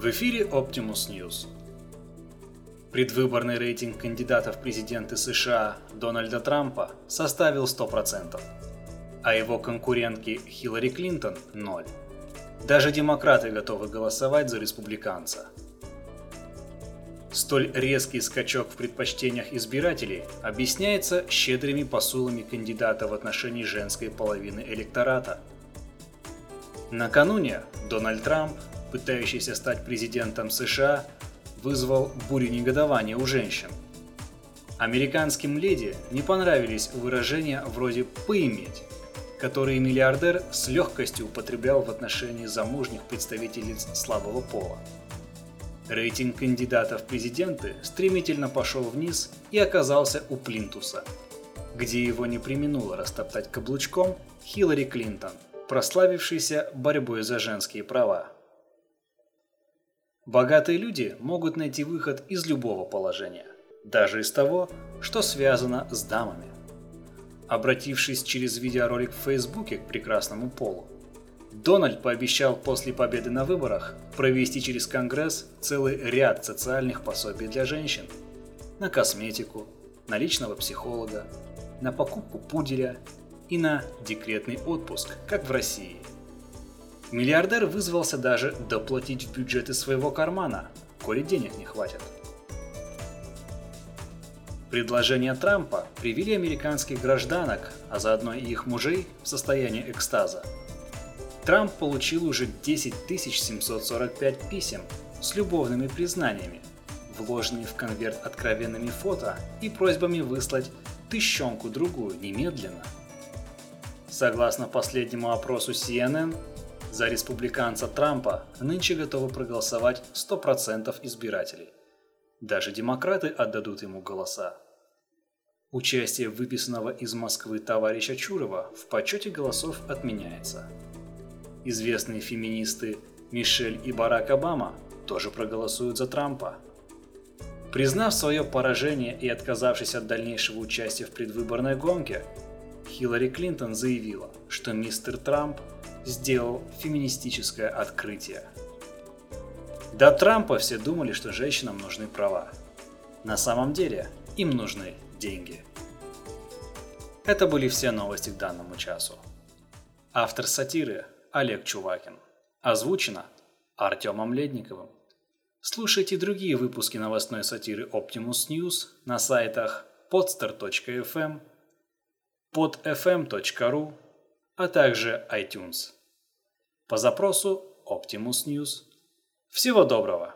В эфире Optimus News. Предвыборный рейтинг кандидатов в президенты США Дональда Трампа составил 100%, а его конкурентки Хиллари Клинтон – 0. Даже демократы готовы голосовать за республиканца. Столь резкий скачок в предпочтениях избирателей объясняется щедрыми посулами кандидата в отношении женской половины электората. Накануне Дональд Трамп, пытающийся стать президентом США, вызвал бурю негодования у женщин. Американским леди не понравились выражения вроде «поиметь», которые миллиардер с легкостью употреблял в отношении замужних представителей слабого пола. Рейтинг кандидатов в президенты стремительно пошел вниз и оказался у Плинтуса, где его не применуло растоптать каблучком Хиллари Клинтон, прославившийся борьбой за женские права. Богатые люди могут найти выход из любого положения, даже из того, что связано с дамами. Обратившись через видеоролик в Фейсбуке к прекрасному полу, Дональд пообещал после победы на выборах провести через Конгресс целый ряд социальных пособий для женщин. На косметику, на личного психолога, на покупку пуделя и на декретный отпуск, как в России. Миллиардер вызвался даже доплатить в бюджет из своего кармана, коли денег не хватит. Предложения Трампа привели американских гражданок, а заодно и их мужей, в состояние экстаза – Трамп получил уже 10 745 писем с любовными признаниями, вложенными в конверт откровенными фото и просьбами выслать тыщенку-другую немедленно. Согласно последнему опросу CNN, за республиканца Трампа нынче готовы проголосовать 100% избирателей. Даже демократы отдадут ему голоса. Участие выписанного из Москвы товарища Чурова в почете голосов отменяется. Известные феминисты Мишель и Барак Обама тоже проголосуют за Трампа. Признав свое поражение и отказавшись от дальнейшего участия в предвыборной гонке, Хиллари Клинтон заявила, что мистер Трамп сделал феминистическое открытие. До Трампа все думали, что женщинам нужны права. На самом деле им нужны деньги. Это были все новости к данному часу. Автор сатиры Олег Чувакин. Озвучено Артемом Ледниковым. Слушайте другие выпуски новостной сатиры Optimus News на сайтах podstar.fm, podfm.ru, а также iTunes. По запросу Optimus News. Всего доброго!